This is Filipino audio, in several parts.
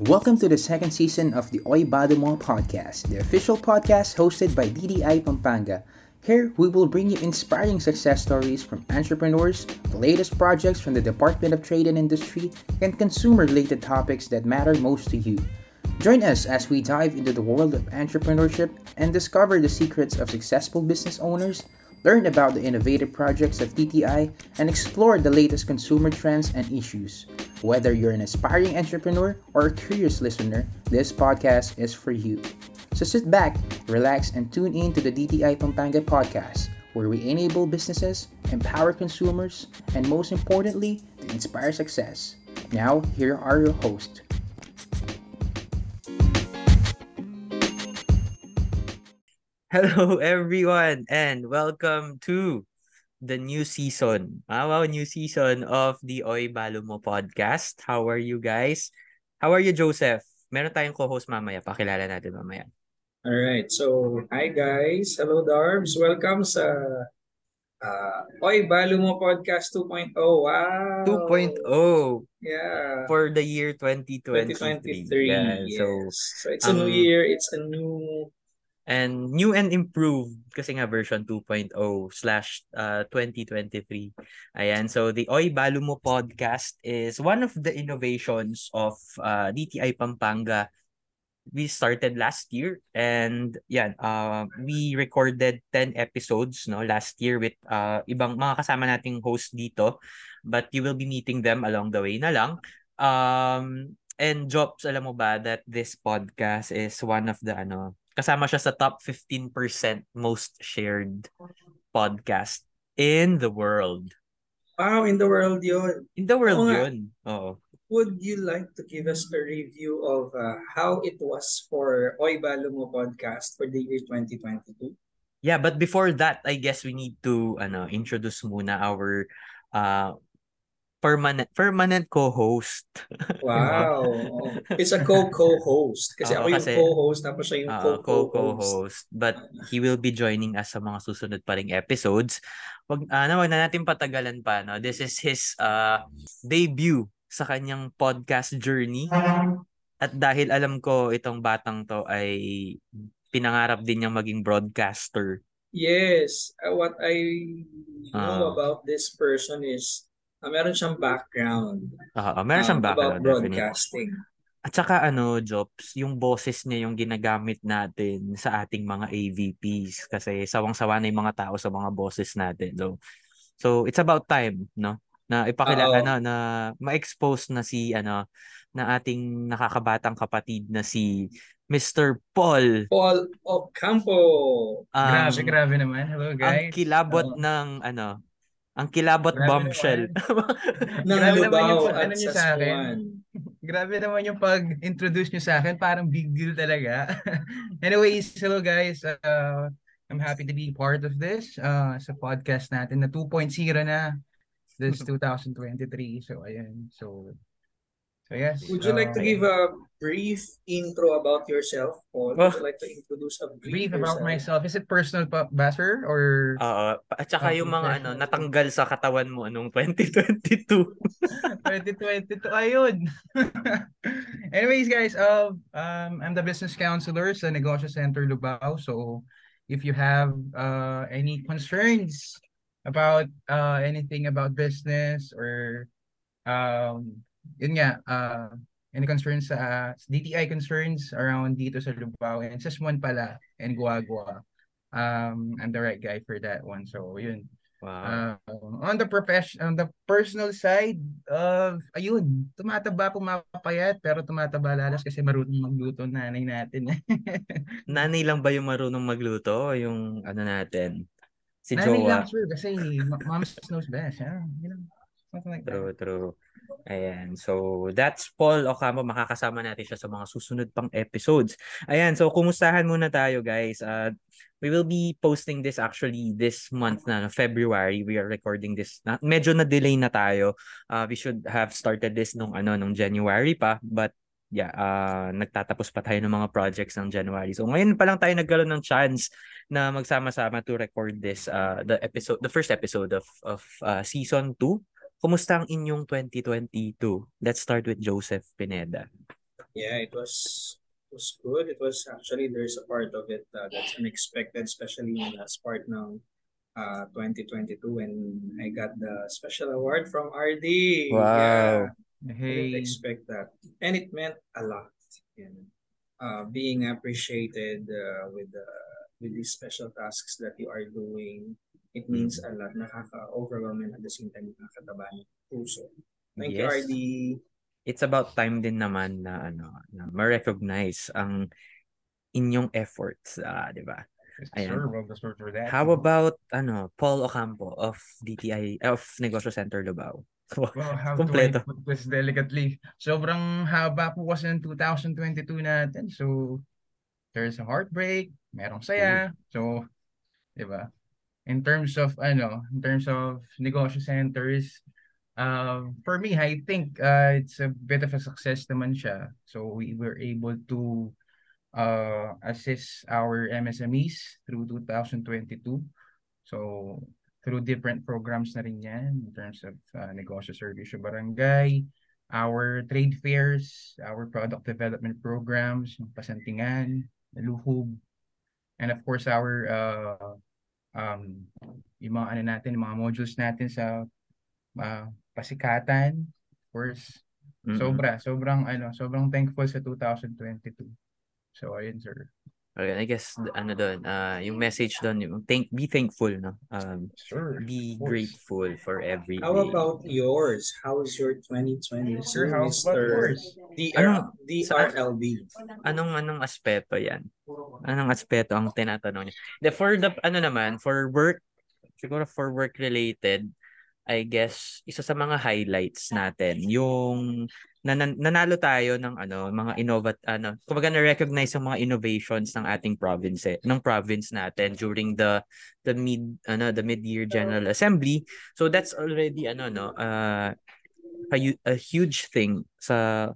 Welcome to the second season of the Oi Badumo podcast, the official podcast hosted by DDI Pampanga. Here, we will bring you inspiring success stories from entrepreneurs, the latest projects from the Department of Trade and Industry, and consumer related topics that matter most to you. Join us as we dive into the world of entrepreneurship and discover the secrets of successful business owners learn about the innovative projects of TTI, and explore the latest consumer trends and issues. Whether you're an aspiring entrepreneur or a curious listener, this podcast is for you. So sit back, relax, and tune in to the DTI Pampanga podcast, where we enable businesses, empower consumers, and most importantly, inspire success. Now, here are your hosts. Hello everyone and welcome to the new season. Ah, wow, new season of the Oy Balumo podcast. How are you guys? How are you, Joseph? Meron tayong co-host mamaya. Pakilala natin mamaya. All right. So, hi guys. Hello, Darbs. Welcome sa uh, Oy Balumo Podcast 2.0. Wow. 2.0. Yeah. For the year 2023. 2023. Yeah, yes. So, so, it's a new um, year. It's a new and new and improved kasi nga version 2.0 slash uh, 2023. Ayan, so the Oy Balumo podcast is one of the innovations of uh, DTI Pampanga. We started last year and yeah, uh, we recorded 10 episodes no last year with uh, ibang mga kasama nating host dito but you will be meeting them along the way na lang. Um, and Jobs, alam mo ba that this podcast is one of the ano kasama siya sa top 15% most shared podcast in the world. Wow, in the world yun. In the world Oo yun. Oo. Would you like to give us a review of uh, how it was for Oy Balumo Podcast for the year 2022? Yeah, but before that, I guess we need to ano introduce muna our uh permanent permanent co-host. Wow. It's a co-co-host. Kasi Oo, ako yung kasi- co-host, tapos siya yung uh, co-co-host. But he will be joining us sa mga susunod pa ring episodes. Wag, ano, wag na natin patagalan pa. No? This is his uh, debut sa kanyang podcast journey. At dahil alam ko itong batang to ay pinangarap din niyang maging broadcaster. Yes, uh, what I know Ah. about this person is uh, meron siyang background Oo, meron siyang um, background. about definitely. broadcasting. At saka ano, Jobs, yung boses niya yung ginagamit natin sa ating mga AVPs kasi sawang-sawa na yung mga tao sa mga boses natin. So, so it's about time, no? Na ipakilala ano, na ma-expose na si ano na ating nakakabatang kapatid na si Mr. Paul. Paul Ocampo. Um, grabe, grabe naman. Hello, Ang guys. kilabot Oo. ng ano, ang kilabot Grabe bombshell. Grabe naman yung ano niyo sa akin. Grabe naman yung pag-introduce nyo sa akin. Parang big deal talaga. Anyways, hello guys. Uh, I'm happy to be part of this uh, sa podcast natin na 2.0 na this 2023. So, ayan. So, so yes. Would you like to uh, give a brief intro about yourself, Paul? Would you like to introduce a brief, brief about yourself? myself? Is it personal pa, ba, sir? Or Oo. At saka yung mga ano, natanggal sa katawan mo anong 2022. 2022 ayun. Anyways, guys, uh, um, I'm the business counselor sa Negosyo Center Lubao. So, if you have uh, any concerns about uh, anything about business or um, yun nga, uh, any concerns sa DTI concerns around dito sa Lubao and sa Swan pala and Guagua. Um, I'm the right guy for that one. So, yun. Wow. Um, on the profession on the personal side of ayun, tumataba pumapayat pero tumataba lalas kasi marunong magluto nanay natin. Nanay lang ba yung marunong magluto? Yung ano natin? Si nanay Jowa. lang sure kasi mom knows best. Yeah, you know, something like that. True, true. Ayan. So, that's Paul Ocampo. Makakasama natin siya sa mga susunod pang episodes. Ayan. So, kumustahan muna tayo, guys. Uh, we will be posting this actually this month na, no, February. We are recording this. Na, medyo na-delay na tayo. Uh, we should have started this nung, ano, nung January pa. But, yeah, uh, nagtatapos pa tayo ng mga projects ng January. So, ngayon pa lang tayo nagkaroon ng chance na magsama-sama to record this, uh, the episode, the first episode of, of uh, season 2 Kumusta ang inyong 2022? Let's start with Joseph Pineda. Yeah, it was it was good. It was actually there's a part of it uh, that's unexpected, especially in the part ng uh 2022 when I got the special award from RD. Wow. Yeah, I Hey, didn't expect that. And it meant a lot. You know, uh, being appreciated uh, with the with these special tasks that you are doing, it means a lot. Nakaka-overwhelm and at the same time nakakataba ng puso. Thank you, Yes. RD. It's about time din naman na ano, na ma-recognize ang inyong efforts, ah, 'di ba? Ayan. deserved for that. How about ano, Paul Ocampo of DTI of Negosyo Center Lubao? Well, how Kompleto. do I put this delicately? Sobrang haba po kasi ng 2022 natin. So, there's a heartbreak, merong saya. So, di ba? In terms of, ano, in terms of negosyo centers, uh, for me, I think uh, it's a bit of a success naman siya. So, we were able to uh, assist our MSMEs through 2022. So, through different programs na rin yan in terms of uh, negosyo service barangay, our trade fairs, our product development programs, yung pasantingan, luhub, and of course our uh, um, yung mga ano natin, yung mga modules natin sa uh, pasikatan, of course. Mm-mm. Sobra, sobrang ano, sobrang thankful sa 2022. So ayun sir. Okay, I guess ano doon, ah yung message doon, yung thank be thankful, no? Um Sure. be grateful for every How day. about yours? How's your 2020? Sir, how about yours? DR, Anong- DRLB. Anong anong aspeto 'yan? Anong aspeto ang tinatanong niyo? The for the ano naman, for work, siguro for work related, I guess isa sa mga highlights natin yung nanan- nanalo tayo ng ano mga innovat ano kumbaga na recognize yung mga innovations ng ating province eh, ng province natin during the the mid ano the mid-year general assembly. So that's already ano no uh, a, a huge thing sa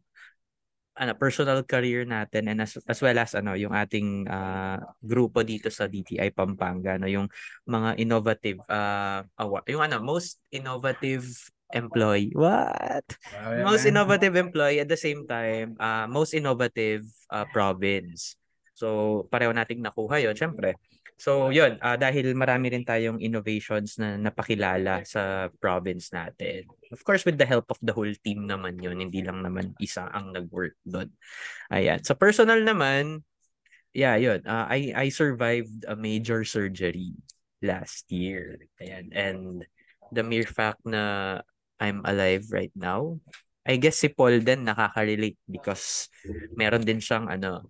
ano personal career natin and as, as well as ano yung ating ah, grupo dito sa DTI Pampanga no yung mga innovative uh award yung ano most innovative employee. What? Wow, most man. innovative employee at the same time uh, most innovative uh, province. So pareho nating nakuha yon syempre so yun ah, dahil marami rin tayong innovations na napakilala sa province natin. Of course with the help of the whole team naman yun hindi lang naman isa ang nag-work doon ayan. Sa personal naman yeah yun Ah, I I survived a major surgery last year. Ayan and the mere fact na I'm alive right now I guess si Paul din nakaka-relate because meron din siyang ano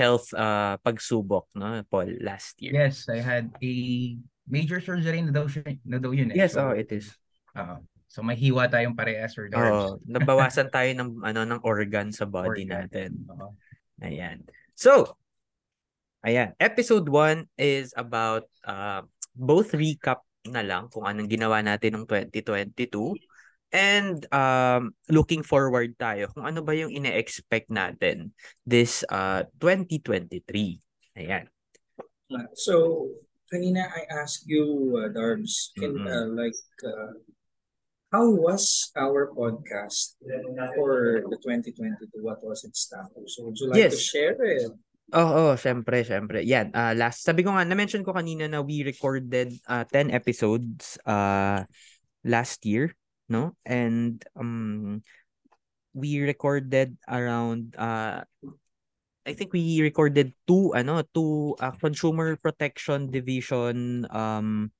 health uh, pagsubok no Paul last year. Yes, I had a major surgery na daw, na daw yun eh. Yes, So, oh, it is. uh, so may hiwa tayong parehas or Oh, nabawasan tayo ng ano ng organ sa body Organ. natin. Oo. Ayan. So, ayan, episode 1 is about uh, both recap na lang kung anong ginawa natin ng 2022 and um looking forward tayo kung ano ba yung ine-expect natin this uh 2023. Ayan. Uh, So, kanina I asked you, uh, Darbs, can, Mhm. uh, like, uh, how was our podcast for the 2022? What was its status? So, would you like to Yes. share it? Oo, oh, syempre, syempre. Yan, ah last, sabi ko nga, na-mention ko kanina na we recorded uh, 10 episodes uh, last year, no? And um, we recorded around, uh, I think we recorded two, ano, two uh, consumer protection division, um,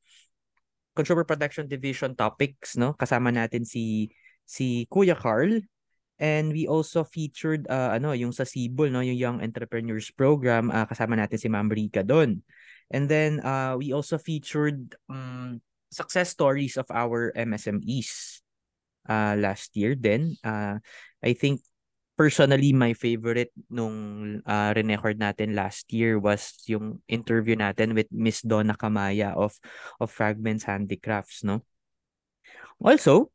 consumer protection division topics, no? Kasama natin si si Kuya Carl And we also featured uh, ano yung sa Sibol no yung Young Entrepreneurs Program uh, kasama natin si Ma'am Rica doon. And then uh, we also featured um, success stories of our MSMEs uh, last year then. Uh, I think personally my favorite nung uh, record natin last year was yung interview natin with Miss Donna Kamaya of of Fragments Handicrafts no. Also,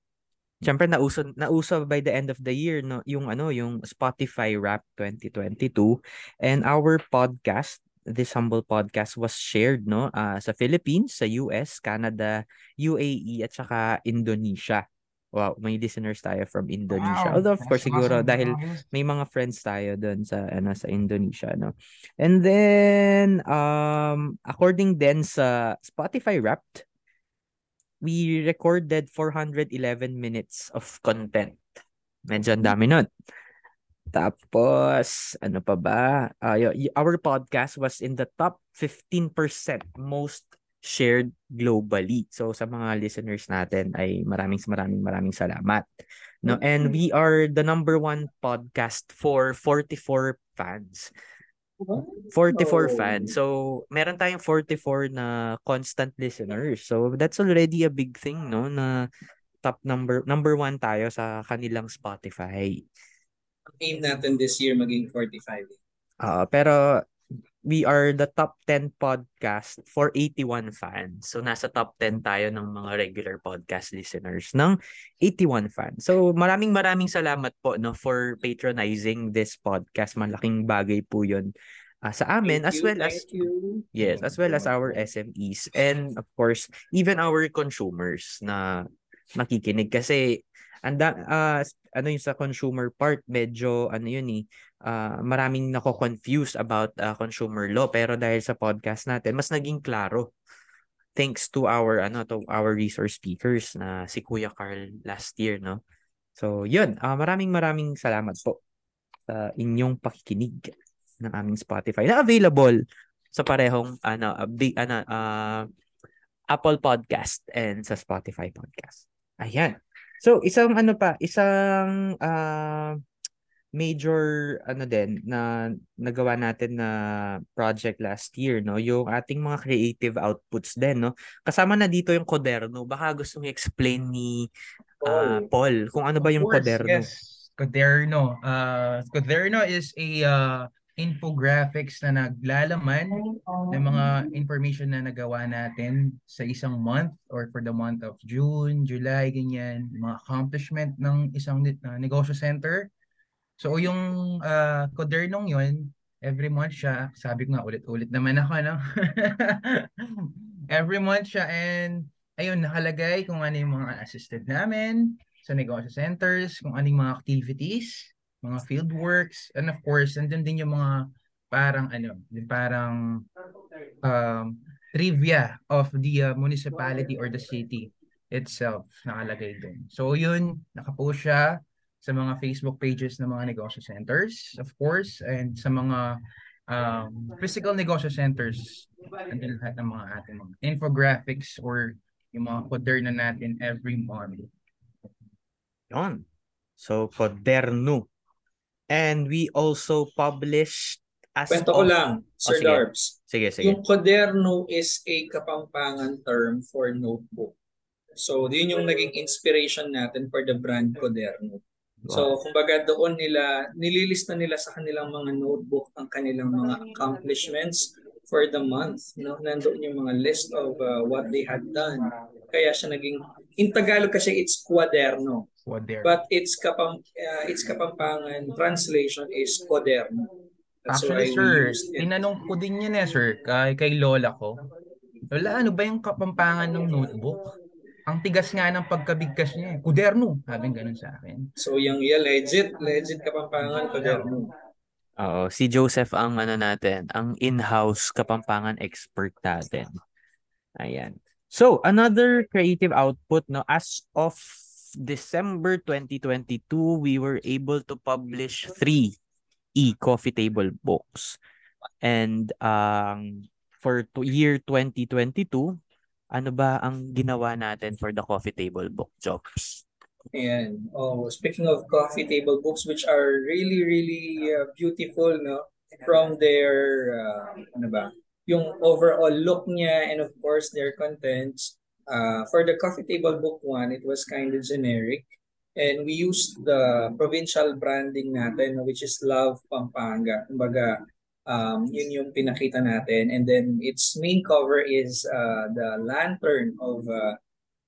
Siyempre nauso nauso by the end of the year no yung ano yung Spotify Rap 2022 and our podcast this humble podcast was shared no ah, sa Philippines, sa US, Canada, UAE at saka Indonesia. wow, may listeners tayo from Indonesia. Wow, Although of course siguro awesome. dahil may mga friends tayo doon sa ano sa Indonesia no. And then um according din sa Spotify Wrapped we recorded 411 minutes of content. Medyo ang dami nun. Tapos, ano pa ba? Uh, our podcast was in the top 15% most shared globally. So sa mga listeners natin ay maraming maraming maraming salamat. No, and we are the number one podcast for 44 fans. 44 fans. So, meron tayong 44 na constant listeners. So, that's already a big thing, no? Na top number number one tayo sa kanilang Spotify. Aim natin this year maging 45. Ah, pero we are the top 10 podcast for 81 fans. So nasa top 10 tayo ng mga regular podcast listeners ng 81 fans. So maraming maraming salamat po no for patronizing this podcast. Malaking bagay po 'yon uh, sa amin Thank as you, well as you. yes, as well as our SMEs and of course even our consumers na makikinig kasi anda uh, ano yung sa consumer part medyo ano yun eh uh, maraming nako-confuse about uh, consumer law. Pero dahil sa podcast natin mas naging klaro. Thanks to our ano to our resource speakers na si Kuya Carl last year no? So yun. Uh, maraming maraming salamat po sa inyong pakikinig ng aming Spotify na available sa parehong ano update ano uh, Apple Podcast and sa Spotify Podcast. Ayan So, isang ano pa, isang uh, major ano din na nagawa natin na project last year, no? Yung ating mga creative outputs din, no? Kasama na dito yung Coderno. Baka gusto mo explain ni uh, Paul kung ano ba yung course, Coderno. Yes, Coderno. Uh, Coderno is a uh, infographics na naglalaman ng mga information na nagawa natin sa isang month or for the month of June, July, ganyan, mga accomplishment ng isang uh, negosyo center. So yung uh, Codernong yun, every month siya, sabi ko nga ulit-ulit naman ako, no? every month siya and ayun, nakalagay kung ano yung mga assisted namin sa negosyo centers, kung ano yung mga activities, mga field works, and of course, nandun din yung mga parang ano, parang um, trivia of the uh, municipality or the city itself nakalagay doon. So yun, nakapost siya sa mga Facebook pages ng mga negosyo centers, of course, and sa mga um, physical negosyo centers, andun lahat ng mga ating mga infographics or yung mga koderno natin every month. Yun. So, Coderno. And we also published as Kwento ko of- lang, Sir sige. Darbs. Sige, sige. Yung Coderno is a kapampangan term for notebook. So, yun yung naging inspiration natin for the brand Coderno. So, kumbaga doon nila, nililista nila sa kanilang mga notebook ang kanilang mga accomplishments for the month. No? Nandoon yung mga list of uh, what they had done. Kaya siya naging, in Tagalog kasi it's Quaderno. Koderno. But its kapam uh, its kapampangan translation is Coderno. That's Actually, sir, tinanong ko din yan eh, sir, kay, kay lola ko. Lola, ano ba yung kapampangan ng notebook? Ang tigas nga ng pagkabigkas niya eh. Kuderno, sabi ganun sa akin. So yung yeah, legit, legit kapampangan Coderno. Oo, si Joseph ang ano natin, ang in-house kapampangan expert natin. Ayan. So, another creative output no as of December 2022, we were able to publish three e-coffee table books. And um for to year 2022, ano ba ang ginawa natin for the coffee table book jobs? Ayan. Oh, speaking of coffee table books which are really really uh, beautiful no from their uh, ano ba yung overall look niya and of course their contents uh, for the coffee table book one it was kind of generic. And we used the provincial branding natin which is Love Pampanga. Kumbaga um, yun yung pinakita natin. And then its main cover is uh, the lantern of uh,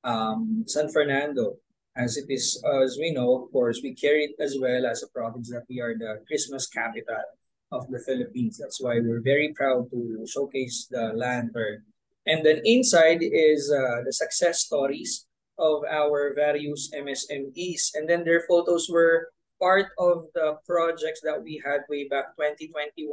um, San Fernando. As it is as we know of course we carry it as well as a province that we are the Christmas capital of the Philippines. That's why we're very proud to showcase the lantern and then inside is uh, the success stories of our various MSMEs. And then their photos were part of the projects that we had way back 2021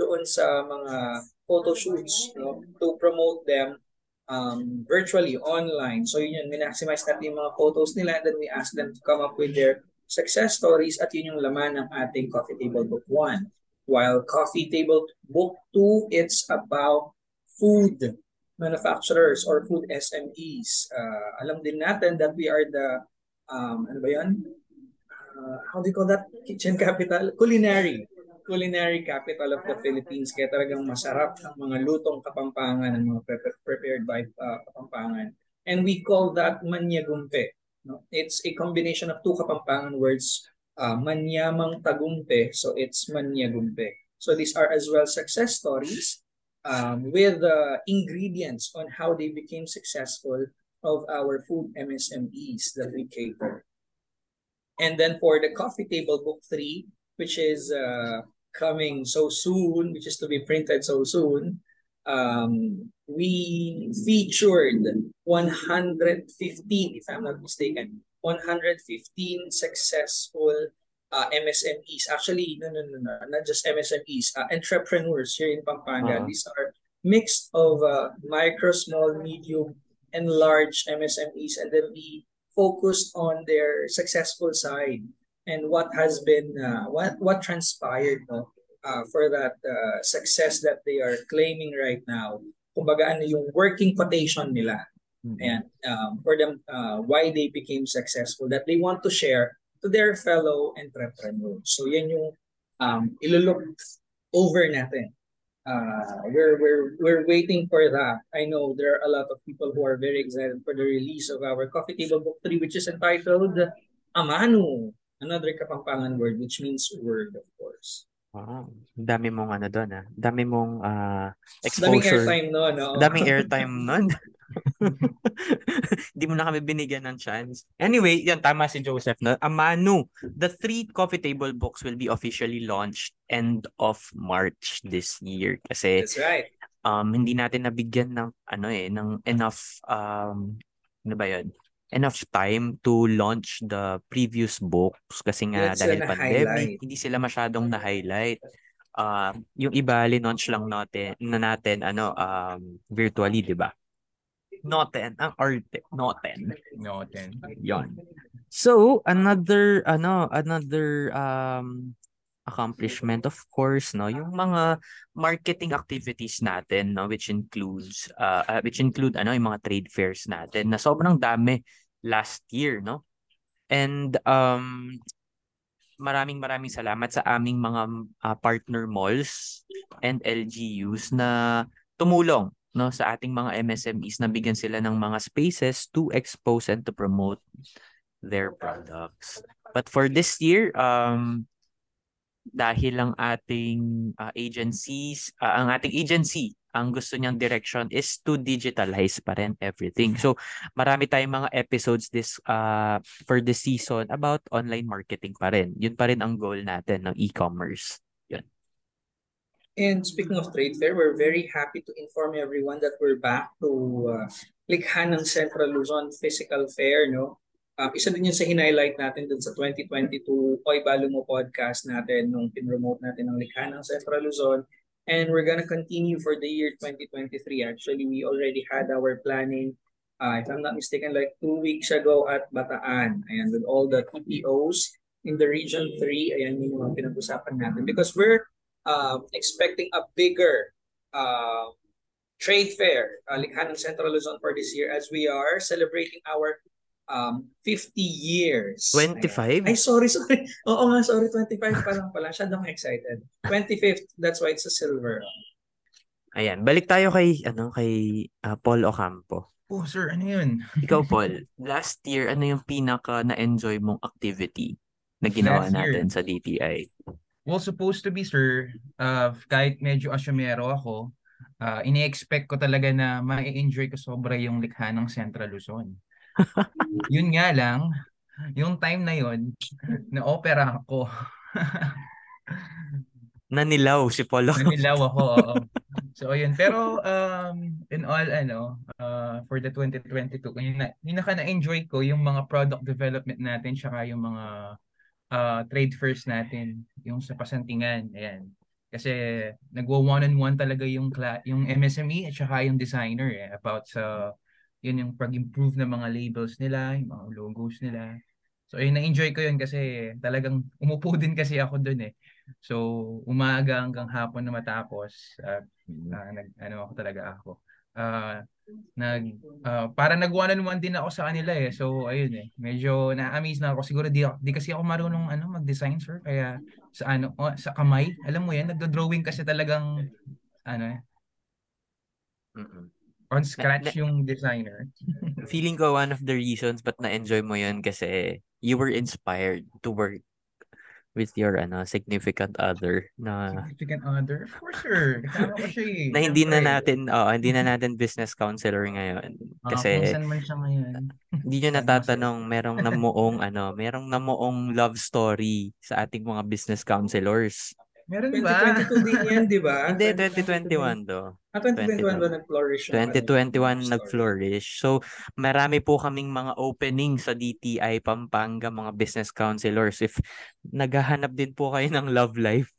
doon sa mga photo shoots no, to promote them um, virtually, online. So yun yun, minaximize natin yung mga photos nila and then we ask them to come up with their success stories at yun yung laman ng ating Coffee Table Book 1. While Coffee Table Book 2, it's about food manufacturers or food SMEs. Uh, alam din natin that we are the, um, ano ba yan? Uh, how do you call that? Kitchen capital? Culinary. Culinary capital of the Philippines. Kaya talagang masarap ang mga lutong kapampangan, ang mga pre- prepared by uh, kapampangan. And we call that manyagumpe. No? It's a combination of two kapampangan words, uh, manyamang tagumpe, so it's manyagumpe. So these are as well success stories um, with uh, ingredients on how they became successful of our food MSMEs that we cater. And then for the coffee table book three, which is uh, coming so soon, which is to be printed so soon, um, we featured 115, if I'm not mistaken, 115 successful uh, MSMEs. Actually, no, no, no, no, not just MSMEs, uh, entrepreneurs here in Pampanga. Uh-huh. These are mixed of uh, micro, small, medium, and large MSMEs, and then we focused on their successful side and what has been uh, what what transpired no, uh, for that uh, success that they are claiming right now. Kumbaga ano yung working quotation nila. And um, for them, uh, why they became successful, that they want to share to their fellow entrepreneurs. So yan yung um, ilolook over natin. Uh, we're, we're, we're waiting for that. I know there are a lot of people who are very excited for the release of our Coffee Table Book 3, which is entitled Amanu, another Kapampangan word, which means word, of course. Wow. Dami mong ano doon ah. Dami mong Daming exposure. airtime no, no? Daming airtime nun. Hindi mo na kami binigyan ng chance. Anyway, yan tama si Joseph. No? Amanu, the three coffee table books will be officially launched end of March this year. Kasi That's right. um, hindi natin nabigyan ng ano eh, ng enough um, ano ba yun? enough time to launch the previous books kasi nga sila dahil pandemic, hindi sila masyadong na-highlight. Uh, yung iba, launch lang natin, na natin ano, um, virtually, di ba? Noten, ang arte, noten. No, ten. Yon. So, another, ano, another um, accomplishment, of course, no, yung mga marketing activities natin, no, which includes, uh, uh, which include, ano, yung mga trade fairs natin, na sobrang dami last year, no? And, um, maraming maraming salamat sa aming mga uh, partner malls and LGUs na tumulong no sa ating mga MSMEs na bigyan sila ng mga spaces to expose and to promote their products. But for this year, um dahil ang ating uh, agencies, uh, ang ating agency, ang gusto niyang direction is to digitalize pa rin everything. So, marami tayong mga episodes this uh, for this season about online marketing pa rin. Yun pa rin ang goal natin ng e-commerce. Yun. And speaking of trade fair, we're very happy to inform everyone that we're back to uh, Likha ng Central Luzon Physical Fair, no? Um, isa din yun sa hinighlight natin dun sa 2022 Oy Balo Mo podcast natin nung pinromote natin ng Likha ng Central Luzon. And we're gonna continue for the year 2023. Actually, we already had our planning, uh, if I'm not mistaken, like two weeks ago at Bataan. Ayan, with all the TPOs in the Region 3. Ayan yung mga pinag-usapan natin. Because we're um, expecting a bigger uh, trade fair, uh, Likha ng Central Luzon for this year as we are celebrating our um, 50 years. 25? Ay, sorry, sorry. Oo nga, sorry, 25 pa lang pala. Siya akong excited. 25th, that's why it's a silver. Ayan, balik tayo kay ano kay uh, Paul Ocampo. Oh, sir, ano yun? Ikaw, Paul, last year, ano yung pinaka na-enjoy mong activity na ginawa Last year? natin sa DTI? Well, supposed to be, sir, uh, kahit medyo asyomero ako, uh, ini-expect ko talaga na ma-enjoy ko sobra yung likha ng Central Luzon. yun nga lang, yung time na yun, na-opera ako. Nanilaw si Ocampo. Nanilaw ako, oo. So ayun, pero um in all ano, uh for the 2022, yung na, pinaka na-enjoy ko yung mga product development natin tsaka yung mga uh trade fairs natin, yung sa pasantingan. Ayan. Kasi nagwo one-on-one talaga yung cla- yung MSME at saka yung designer eh, about sa yun yung pag-improve ng mga labels nila, yung mga logos nila. So, ayun, na-enjoy ko yun kasi talagang umupo din kasi ako dun eh. So, umaga hanggang hapon na matapos, uh, uh, nag, ano ako talaga ako. Uh, nag, uh, para nag one on one din ako sa kanila eh. So, ayun eh. Medyo na-amaze na ako. Siguro di, di kasi ako marunong ano, mag-design, sir. Kaya sa ano, oh, sa kamay, alam mo yan, nagdo-drawing kasi talagang ano eh. Mm-mm. On scratch yung designer. Feeling ko one of the reasons but na-enjoy mo yun kasi you were inspired to work with your ano significant other na significant other? For sure kasama ko siya eh. na hindi na natin oh hindi na natin business counselor ngayon. Kasi uh, man siya ngayon. hindi niyo natatanong merong namuong ano merong namuong love story sa ating mga business counselors Meron ba? 2022 din yan, di ba? Hindi, 2021 do. Ah, 2021 ba nag-flourish? 2021 nag-flourish. So, marami po kaming mga opening sa DTI Pampanga, mga business counselors. If naghahanap din po kayo ng love life.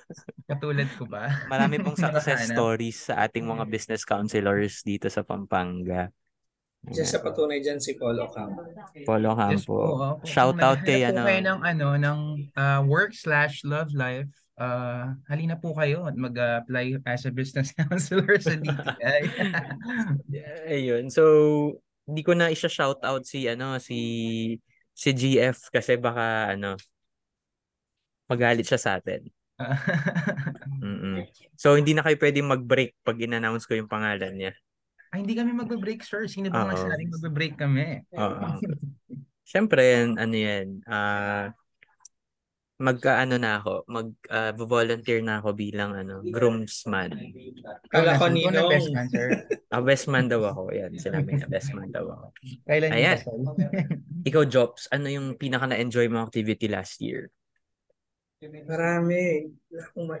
Katulad ko ba? Marami pong success stories sa ating mga business counselors dito sa Pampanga. Just sa patunay dyan si Polo Campo. Polo Campo. Yes, po, oh. Shout out kay ano. Kayo ng ano ng uh, work slash love life uh, halina po kayo at mag-apply as a business counselor sa DTI. Ayun. So, hindi ko na isa-shout out si ano si si GF kasi baka ano magalit siya sa atin. So, hindi na kayo pwedeng mag-break pag in-announce ko yung pangalan niya. Ay, hindi kami magbe-break, sir. Sino ba nga sabing magbe-break kami? Oo. Siyempre, ano yan, ah, uh, magka-ano na ako, mag-volunteer uh, na ako bilang ano, groomsman. Kala ko nino. Best man, sir. ah, best man daw ako. Yan, sinabi niya, best man daw ako. Kailan Ayan. Ikaw, Jobs, ano yung pinaka na-enjoy mo activity last year? Marami.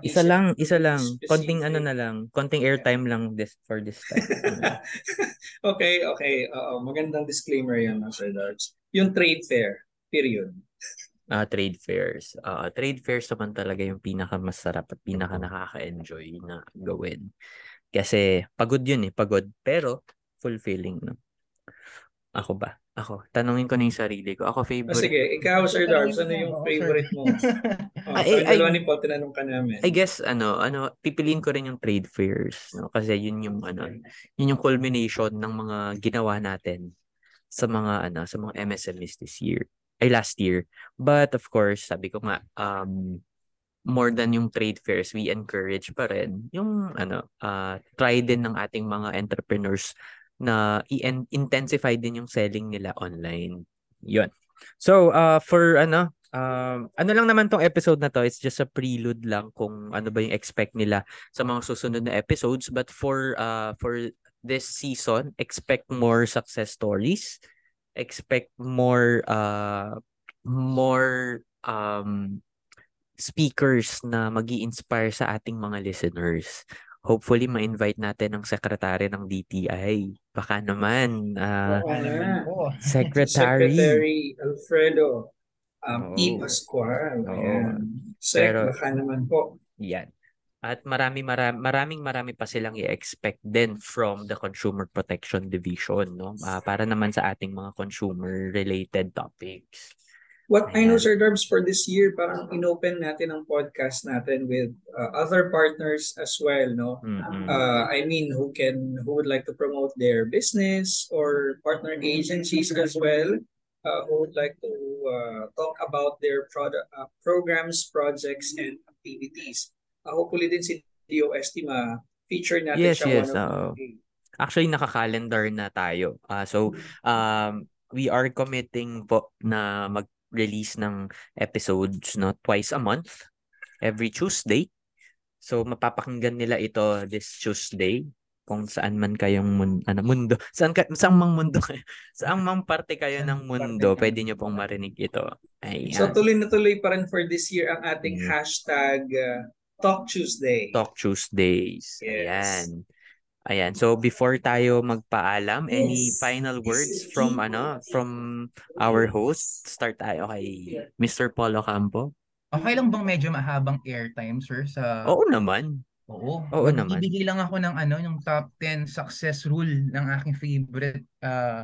Isa lang, isa lang. Konting ano na lang. Konting airtime lang this for this time. okay, okay. Uh, magandang disclaimer yan, Sir Darts. Yung trade fair, period uh, trade fairs. Uh, trade fairs naman talaga yung pinakamasarap at pinaka nakaka-enjoy na gawin. Kasi pagod yun eh, pagod. Pero fulfilling. No? Ako ba? Ako. Tanungin ko na yung sarili ko. Ako favorite. Oh, sige, ikaw Sir Darbs, ano yung favorite mo? oh, ay, ay, dalawa ni Paul, tinanong ka namin. I guess, ano, ano, pipiliin ko rin yung trade fairs. No? Kasi yun yung, ano, yun yung culmination ng mga ginawa natin sa mga, ano, sa mga MSMEs this year ay last year. But of course, sabi ko nga, um, more than yung trade fairs, we encourage pa rin yung ano, uh, try din ng ating mga entrepreneurs na i-intensify din yung selling nila online. Yun. So, uh, for ano, um, ano lang naman tong episode na to, it's just a prelude lang kung ano ba yung expect nila sa mga susunod na episodes. But for, uh, for this season, expect more success stories expect more uh more um speakers na magi inspire sa ating mga listeners. Hopefully, ma-invite natin ang sekretary ng DTI. Baka naman, uh, oh, Secretary. Secretary Alfredo um, oh. E. Pascual. Oh. Sec, Pero, baka naman po. Yan. At marami, marami, maraming marami pa silang i-expect din from the Consumer Protection Division no? Uh, para naman sa ating mga consumer-related topics. What Ayan. I know, Sir Darbs, for this year, parang inopen natin ang podcast natin with uh, other partners as well, no? Mm-hmm. Uh, I mean, who can, who would like to promote their business or partner agencies as well, uh, who would like to uh, talk about their product, uh, programs, projects, and activities uh, hopefully din si DOST ma-feature natin yes, siya. Yes, yes. Uh, actually, naka-calendar na tayo. Uh, so, um, we are committing po na mag-release ng episodes no twice a month every Tuesday. So mapapakinggan nila ito this Tuesday kung saan man kayong mun, ano, mundo. Saan ka, saan mang mundo kayo? Saan mang parte kayo ng mundo, pwede nyo pong marinig ito. Ayan. So tuloy na tuloy pa rin for this year ang ating mm. hashtag uh, Talk Tuesday. Talk Tuesdays. Yes. Ayan. Ayan. So before tayo magpaalam, any final words from ano, from our host? Start tayo kay Mr. Polo Campo. Okay lang bang medyo mahabang airtime, sir, sa... Oo naman. Oo. Oo naman. Magbibigay lang ako ng ano, yung top 10 success rule ng aking favorite uh,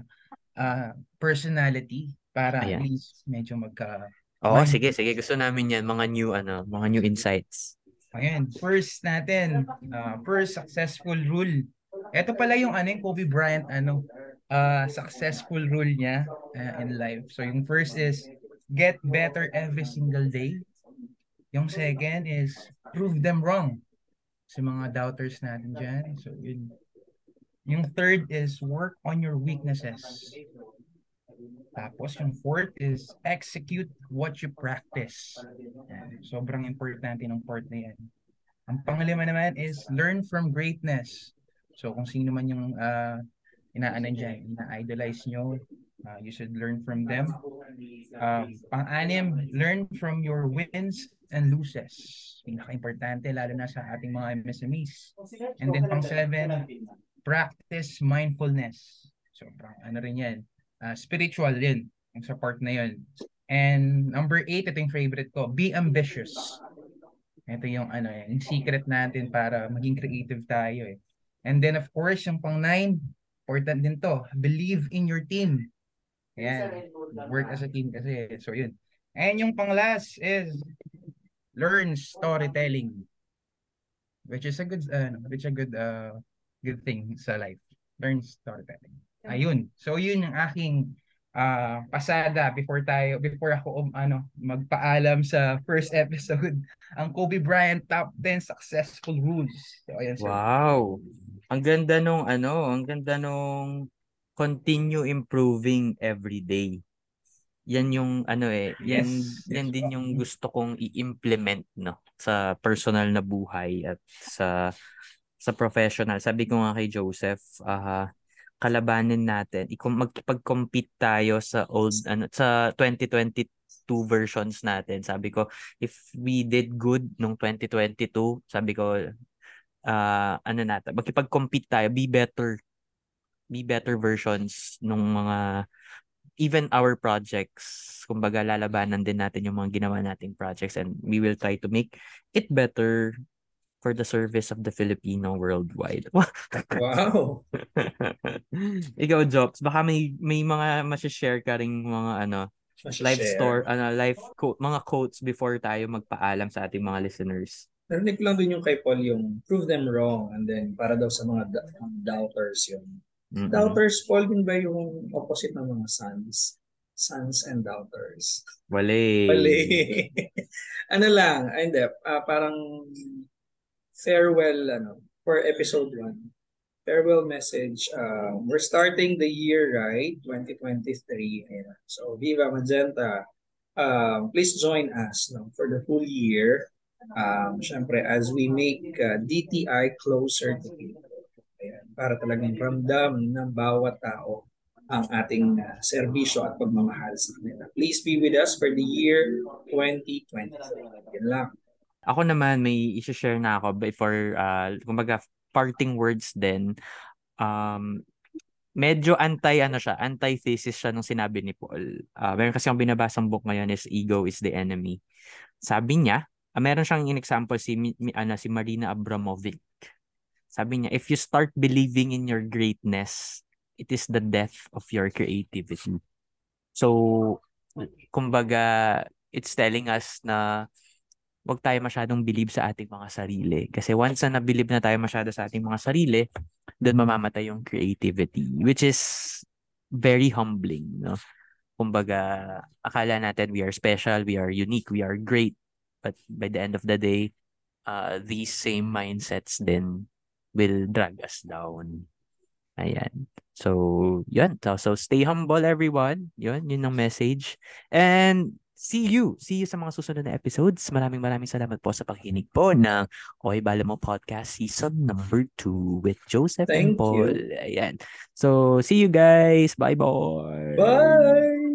uh, personality para at Ayan. least medyo magka... Oo, Mind- sige, sige. Gusto namin yan. Mga new, ano, mga new insights. Ayan, first natin, uh, first successful rule. Ito pala yung ano, yung Kobe Bryant, ano, uh, successful rule niya uh, in life. So yung first is, get better every single day. Yung second is, prove them wrong. Sa mga doubters natin dyan. So yun. Yung third is, work on your weaknesses. Tapos yung fourth is, execute what you practice. Yan. Sobrang importante ng part na yan. Ang pangalima naman is learn from greatness. So kung sino man yung uh, inaanan dyan, ina-idolize nyo, uh, you should learn from them. Um, pang-anim, learn from your wins and losses. Pinaka-importante, lalo na sa ating mga MSMEs. And then pang-seven, practice mindfulness. So, ano rin yan, uh, spiritual din, yung sa part na yun. And number eight, ito yung favorite ko, be ambitious. Ito yung ano eh, yung secret natin para maging creative tayo eh. And then of course, yung pang nine, important din to, believe in your team. Ayan, work as a team kasi. So yun. And yung pang last is learn storytelling. Which is a good, uh, which a good, uh, good thing sa life. Learn storytelling. Ayun. So yun yung aking uh, pasada before tayo before ako um, ano magpaalam sa first episode ang Kobe Bryant top 10 successful rules. So ayan sir. Wow. Ang ganda nung ano, ang ganda nung continue improving every day. Yan yung ano eh, yan Yes. yan din yung gusto kong i-implement no sa personal na buhay at sa sa professional. Sabi ko nga kay Joseph, ah kalabanin natin, ikum magkipag-compete tayo sa old ano sa 2022 versions natin. Sabi ko, if we did good nung 2022, sabi ko ah ano natin, magkipag-compete tayo, be better. Be better versions nung mga even our projects. Kumbaga lalabanan din natin yung mga ginawa nating projects and we will try to make it better for the service of the Filipino worldwide. Wow. Ikaw, Jobs, baka may may mga ma-share ka ring mga ano, life Share. store, ano, life quote, mga quotes before tayo magpaalam sa ating mga listeners. Narinig ko lang din yung kay Paul yung prove them wrong and then para daw sa mga da- doubters yung Mm-mm. doubters Paul din ba yung opposite ng mga sons? Sons and doubters. Wale. Mali. ano lang, ay, hindi, ah, parang farewell ano for episode 1. Farewell message. Uh, we're starting the year right, 2023. Ayan. So Viva Magenta. Um, please join us no, for the full year. Um, Siyempre, as we make uh, DTI closer to people. Ayan, para talagang ramdam ng bawat tao ang ating uh, serbisyo at pagmamahal sa kanila. Please be with us for the year 2023. Yan lang. Ako naman may i-share na ako before uh, kumbaga parting words din. Um medyo anti ano siya, antithesis siya nung sinabi ni Paul. Uh, meron kasi akong binabasang book ngayon is Ego is the Enemy. Sabi niya, uh, meron siyang in-example si mi- ano, si Marina Abramovic. Sabi niya, if you start believing in your greatness, it is the death of your creativity. So, kumbaga, it's telling us na wag tayo masyadong believe sa ating mga sarili. Kasi once na nabilib na tayo masyado sa ating mga sarili, doon mamamatay yung creativity. Which is very humbling. No? Kumbaga, akala natin we are special, we are unique, we are great. But by the end of the day, uh, these same mindsets then will drag us down. Ayan. So, yun. So, so stay humble everyone. Yun, yun ang message. And see you. See you sa mga susunod na episodes. Maraming maraming salamat po sa pakikinig po ng Oy Bala Mo Podcast Season number 2 with Joseph and Thank Paul. you. Ayan. So, see you guys. Bye-bye. Bye!